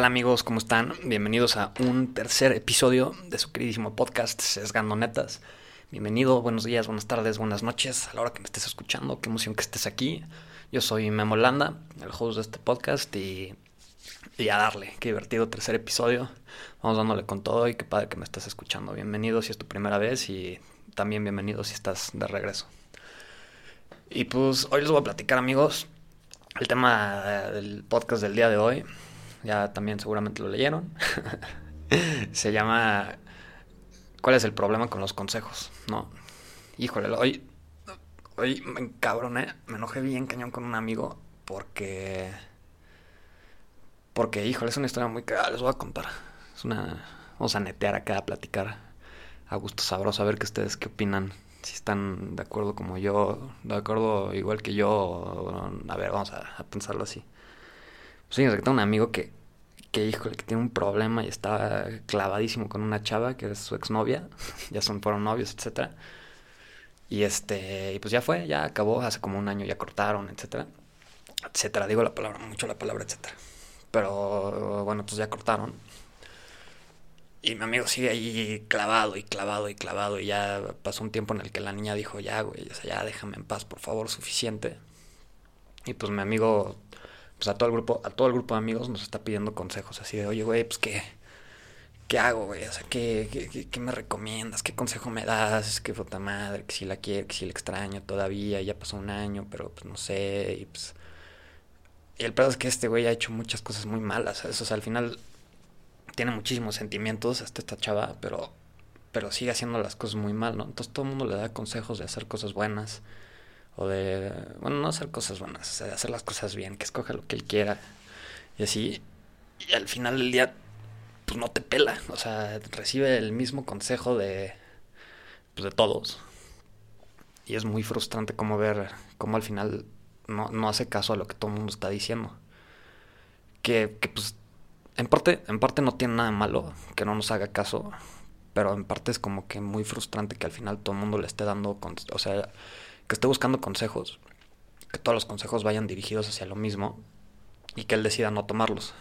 tal amigos? ¿Cómo están? Bienvenidos a un tercer episodio de su queridísimo podcast Sesgando Netas. Bienvenido, buenos días, buenas tardes, buenas noches, a la hora que me estés escuchando, qué emoción que estés aquí. Yo soy Memo Landa, el host de este podcast y, y a darle, qué divertido tercer episodio. Vamos dándole con todo y qué padre que me estás escuchando. Bienvenido si es tu primera vez y también bienvenido si estás de regreso. Y pues hoy les voy a platicar amigos el tema del podcast del día de hoy ya también seguramente lo leyeron. Se llama ¿Cuál es el problema con los consejos? No. Híjole, hoy, hoy me encabroné, me enojé bien cañón con un amigo porque... Porque, híjole, es una historia muy cagada, les voy a contar. Es una... Vamos a netear acá, a platicar a gusto sabroso, a ver que ustedes qué opinan. Si están de acuerdo como yo, de acuerdo igual que yo. A ver, vamos a pensarlo así. Que tengo un amigo que, que, híjole, que tiene un problema y está clavadísimo con una chava que es su exnovia. ya son, fueron novios, etcétera. Y este, y pues ya fue, ya acabó, hace como un año ya cortaron, etcétera. Etcétera, digo la palabra, mucho la palabra, etcétera. Pero bueno, pues ya cortaron. Y mi amigo sigue ahí clavado y clavado y clavado. Y ya pasó un tiempo en el que la niña dijo, ya, güey, ya déjame en paz, por favor, suficiente. Y pues mi amigo pues a todo el grupo, a todo el grupo de amigos nos está pidiendo consejos así de, oye, güey, pues qué, ¿qué hago, güey? O sea, ¿qué, qué, me recomiendas? ¿Qué consejo me das? Es que puta madre, que si la quiero, que si la extraño todavía, ya pasó un año, pero pues no sé, y pues... Y el pedo es que este güey ha hecho muchas cosas muy malas, O sea, al final tiene muchísimos sentimientos hasta esta chava, pero, pero sigue haciendo las cosas muy mal, ¿no? Entonces todo el mundo le da consejos de hacer cosas buenas o de, bueno, no hacer cosas buenas, o sea, de hacer las cosas bien, que escoja lo que él quiera. Y así, y al final del día, pues no te pela, o sea, recibe el mismo consejo de, pues de todos. Y es muy frustrante como ver cómo al final no, no hace caso a lo que todo el mundo está diciendo. Que, que pues en parte, en parte no tiene nada malo que no nos haga caso, pero en parte es como que muy frustrante que al final todo el mundo le esté dando, o sea, que esté buscando consejos, que todos los consejos vayan dirigidos hacia lo mismo y que él decida no tomarlos.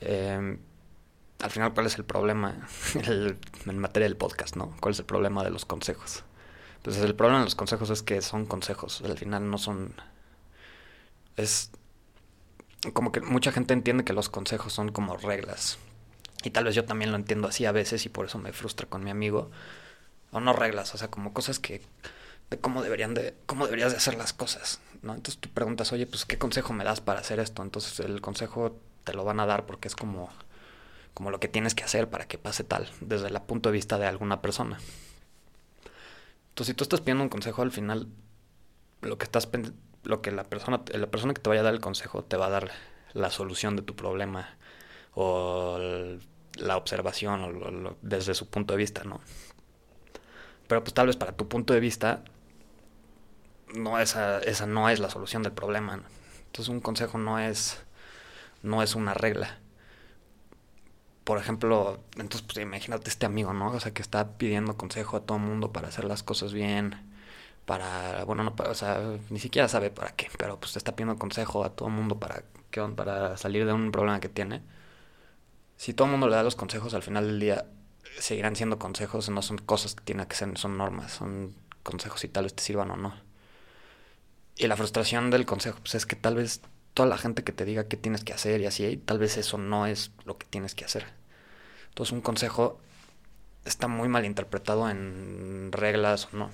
Em, al final, ¿cuál es el problema en materia del podcast, no? ¿Cuál es el problema de los consejos? Entonces, el problema de los consejos es que son consejos, al final no son... Es como que mucha gente entiende que los consejos son como reglas. Y tal vez yo también lo entiendo así a veces y por eso me frustra con mi amigo. O no reglas, o sea, como cosas que de cómo deberían de cómo deberías de hacer las cosas, ¿no? Entonces tú preguntas, "Oye, pues qué consejo me das para hacer esto?" Entonces el consejo te lo van a dar porque es como como lo que tienes que hacer para que pase tal desde el punto de vista de alguna persona. Entonces, si tú estás pidiendo un consejo al final lo que estás lo que la persona la persona que te vaya a dar el consejo te va a dar la solución de tu problema o la observación o desde su punto de vista, ¿no? Pero pues tal vez para tu punto de vista no esa, esa no es la solución del problema. Entonces un consejo no es, no es una regla. Por ejemplo, entonces pues imagínate este amigo, ¿no? O sea, que está pidiendo consejo a todo el mundo para hacer las cosas bien, para, bueno, no, o sea, ni siquiera sabe para qué, pero pues está pidiendo consejo a todo el mundo para, para salir de un problema que tiene. Si todo el mundo le da los consejos, al final del día seguirán siendo consejos, no son cosas que tienen que ser, son normas, son consejos y tal vez te sirvan o no. Y la frustración del consejo pues, es que tal vez toda la gente que te diga qué tienes que hacer y así, tal vez eso no es lo que tienes que hacer. Entonces un consejo está muy mal interpretado en reglas o no.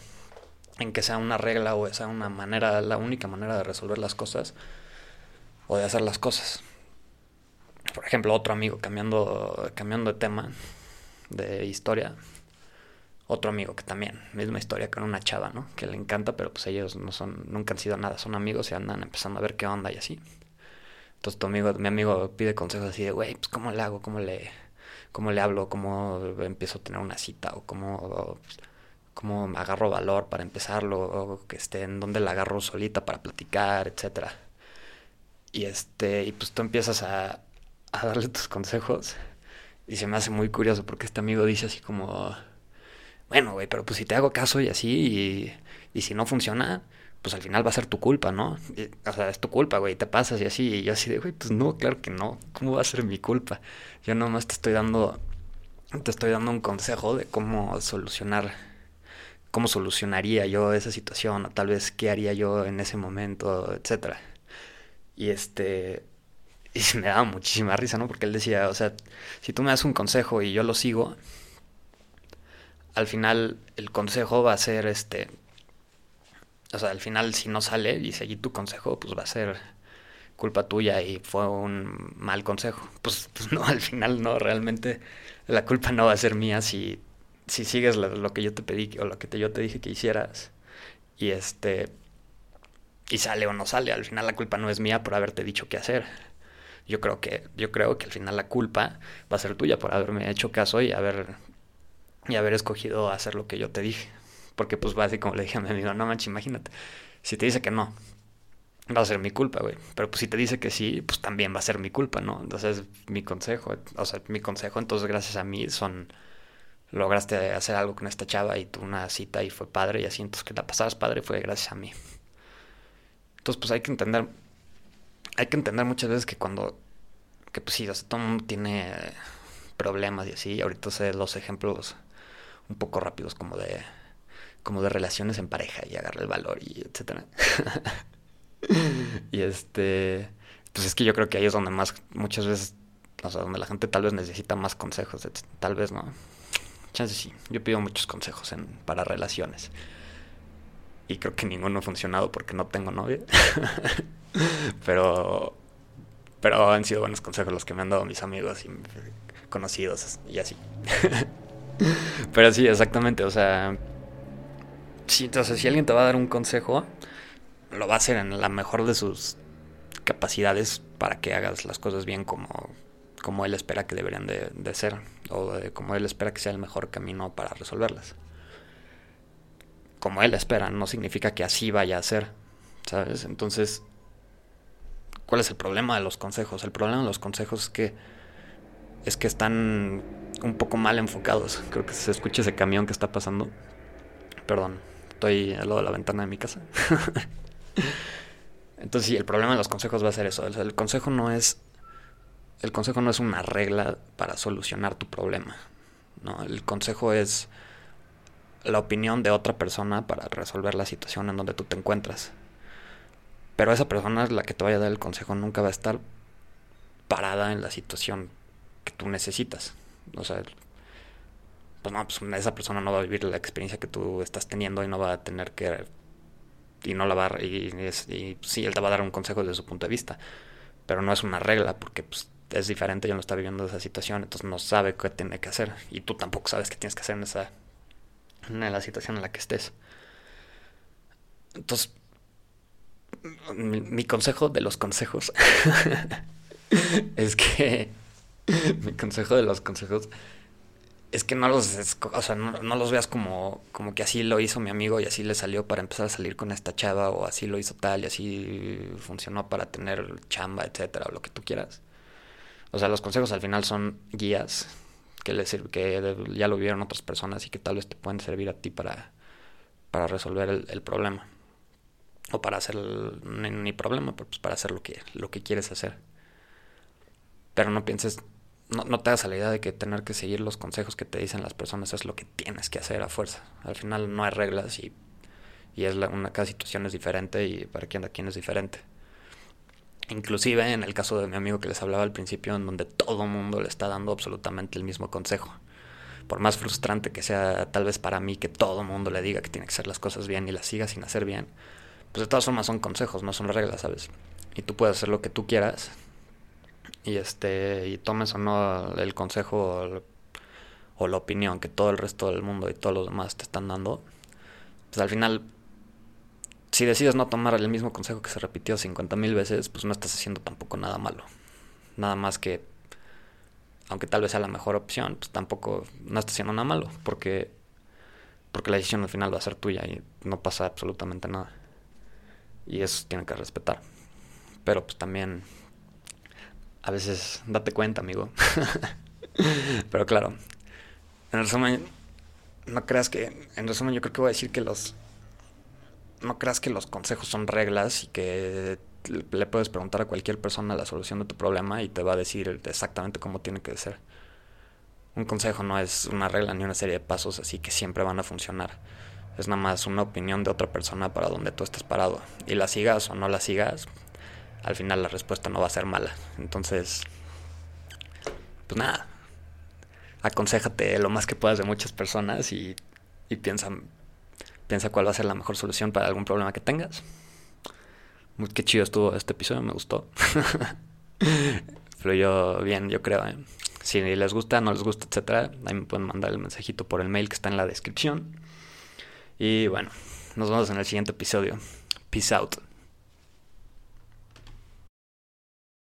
En que sea una regla o sea una manera, la única manera de resolver las cosas o de hacer las cosas. Por ejemplo, otro amigo cambiando, cambiando de tema de historia, otro amigo que también, misma historia con una chava, ¿no? Que le encanta, pero pues ellos no son, nunca han sido nada, son amigos y andan empezando a ver qué onda y así. Entonces tu amigo, mi amigo pide consejos así de, güey, pues cómo le hago, cómo le, cómo le hablo, cómo empiezo a tener una cita o cómo, cómo agarro valor para empezarlo, o que esté en donde la agarro solita para platicar, etcétera. Y este, y pues tú empiezas a, a darle tus consejos y se me hace muy curioso porque este amigo dice así como bueno, güey, pero pues si te hago caso y así, y, si no funciona, pues al final va a ser tu culpa, ¿no? o sea, es tu culpa, güey, te pasas y así, y yo así de, güey, pues no, claro que no, ¿cómo va a ser mi culpa? Yo nomás te estoy dando, te estoy dando un consejo de cómo solucionar, cómo solucionaría yo esa situación, o tal vez qué haría yo en ese momento, etcétera. Y este, y me daba muchísima risa, ¿no? Porque él decía, o sea, si tú me das un consejo y yo lo sigo, al final el consejo va a ser este o sea, al final si no sale y seguí tu consejo, pues va a ser culpa tuya y fue un mal consejo. Pues, pues no, al final no, realmente la culpa no va a ser mía si, si sigues lo, que yo te pedí o lo que yo te dije que hicieras y este y sale o no sale, al final la culpa no es mía por haberte dicho qué hacer. Yo creo que yo creo que al final la culpa va a ser tuya por haberme hecho caso y haber y haber escogido hacer lo que yo te dije. Porque pues va así como le dije a mi amigo, no manches, imagínate. Si te dice que no, va a ser mi culpa, güey. Pero pues si te dice que sí, pues también va a ser mi culpa, ¿no? Entonces mi consejo, o sea, mi consejo, entonces gracias a mí son, lograste hacer algo con esta chava y tuve una cita y fue padre y así, entonces que la pasabas padre fue gracias a mí. Entonces pues hay que entender, hay que entender muchas veces que cuando, que pues sí, o sea, todo el mundo tiene problemas y así, ahorita sé los ejemplos un poco rápidos como de como de relaciones en pareja y agarra el valor y etcétera. y este, pues es que yo creo que ahí es donde más, muchas veces, o sea, donde la gente tal vez necesita más consejos, tal vez no. Chance sí, yo pido muchos consejos en, para relaciones. Y creo que ninguno ha funcionado porque no tengo novia. pero, pero han sido buenos consejos los que me han dado mis amigos y conocidos y así. pero sí, exactamente, o sea, Sí, entonces si alguien te va a dar un consejo, lo va a hacer en la mejor de sus capacidades para que hagas las cosas bien como, como él espera que deberían de, ser o como él espera que sea el mejor camino para resolverlas. Como él espera, no significa que así vaya a ser, ¿sabes? Entonces, ¿cuál es el problema de los consejos? El problema de los consejos es que es que están un poco mal enfocados. Creo que se escucha ese camión que está pasando. Perdón estoy al lado de la ventana de mi casa. Entonces, sí, el problema de los consejos va a ser eso. El, consejo no es. El consejo no es una regla para solucionar tu problema. ¿no? El consejo es la opinión de otra persona para resolver la situación en donde tú te encuentras. Pero esa persona, la que te vaya a dar el consejo, nunca va a estar parada en la situación que tú necesitas. O sea, pues no, pues esa persona no va a vivir la experiencia que tú estás teniendo y no va a tener que y no la va a, y, sí él te va a dar un consejo desde su punto de vista pero no es una regla porque pues, es diferente ya no está viviendo esa situación entonces no sabe qué tiene que hacer y tú tampoco sabes qué tienes que hacer en esa en la situación en la que estés entonces mi, consejo de los consejos es que mi consejo de los consejos es que no los, o sea, no, los veas como, como que así lo hizo mi amigo y así le salió para empezar a salir con esta chava o así lo hizo tal y así funcionó para tener chamba, etcétera, o lo que tú quieras. O sea, los consejos al final son guías que, les, que ya lo vieron otras personas y que tal vez te pueden servir a ti para, para resolver el, problema. O para hacer ni, problema, pero pues para hacer lo que, lo que quieres hacer. Pero no pienses no, no, te hagas a la idea de que tener que seguir los consejos que te dicen las personas es lo que tienes que hacer a fuerza. Al final no hay reglas y, y es una, cada situación es diferente y para quien, quien es diferente. Inclusive en el caso de mi amigo que les hablaba al principio, en donde todo el mundo le está dando absolutamente el mismo consejo. Por más frustrante que sea tal vez para mí que todo el mundo le diga que tiene que hacer las cosas bien y las siga sin hacer bien, pues de todas formas son consejos, no son reglas, ¿sabes? Y tú puedes hacer lo que tú quieras, y este y tomes o no el consejo o, la opinión que todo el resto del mundo y todos los demás te están dando, pues al final, si decides no tomar el mismo consejo que se repitió 50 mil veces, pues no estás haciendo tampoco nada malo. Nada más que, aunque tal vez sea la mejor opción, pues tampoco no estás haciendo nada malo, porque, porque la decisión al final va a ser tuya y no pasa absolutamente nada. Y eso tiene que respetar. Pero pues también a veces date cuenta, amigo. Pero claro, en resumen, no creas que, en resumen yo creo que voy a decir que los, no creas que los consejos son reglas y que le puedes preguntar a cualquier persona la solución de tu problema y te va a decir exactamente cómo tiene que ser. Un consejo no es una regla ni una serie de pasos así que siempre van a funcionar. Es nada más una opinión de otra persona para donde tú estás parado. Y la sigas o no la sigas, al final la respuesta no va a ser mala. Entonces, pues nada, aconsejate lo más que puedas de muchas personas y, piensa, piensa cuál va a ser la mejor solución para algún problema que tengas. Muy, qué chido estuvo este episodio, me gustó. Fluyó bien, yo creo. ¿eh? Si les gusta, no les gusta, etcétera, ahí me pueden mandar el mensajito por el mail que está en la descripción. Y bueno, nos vemos en el siguiente episodio. Peace out.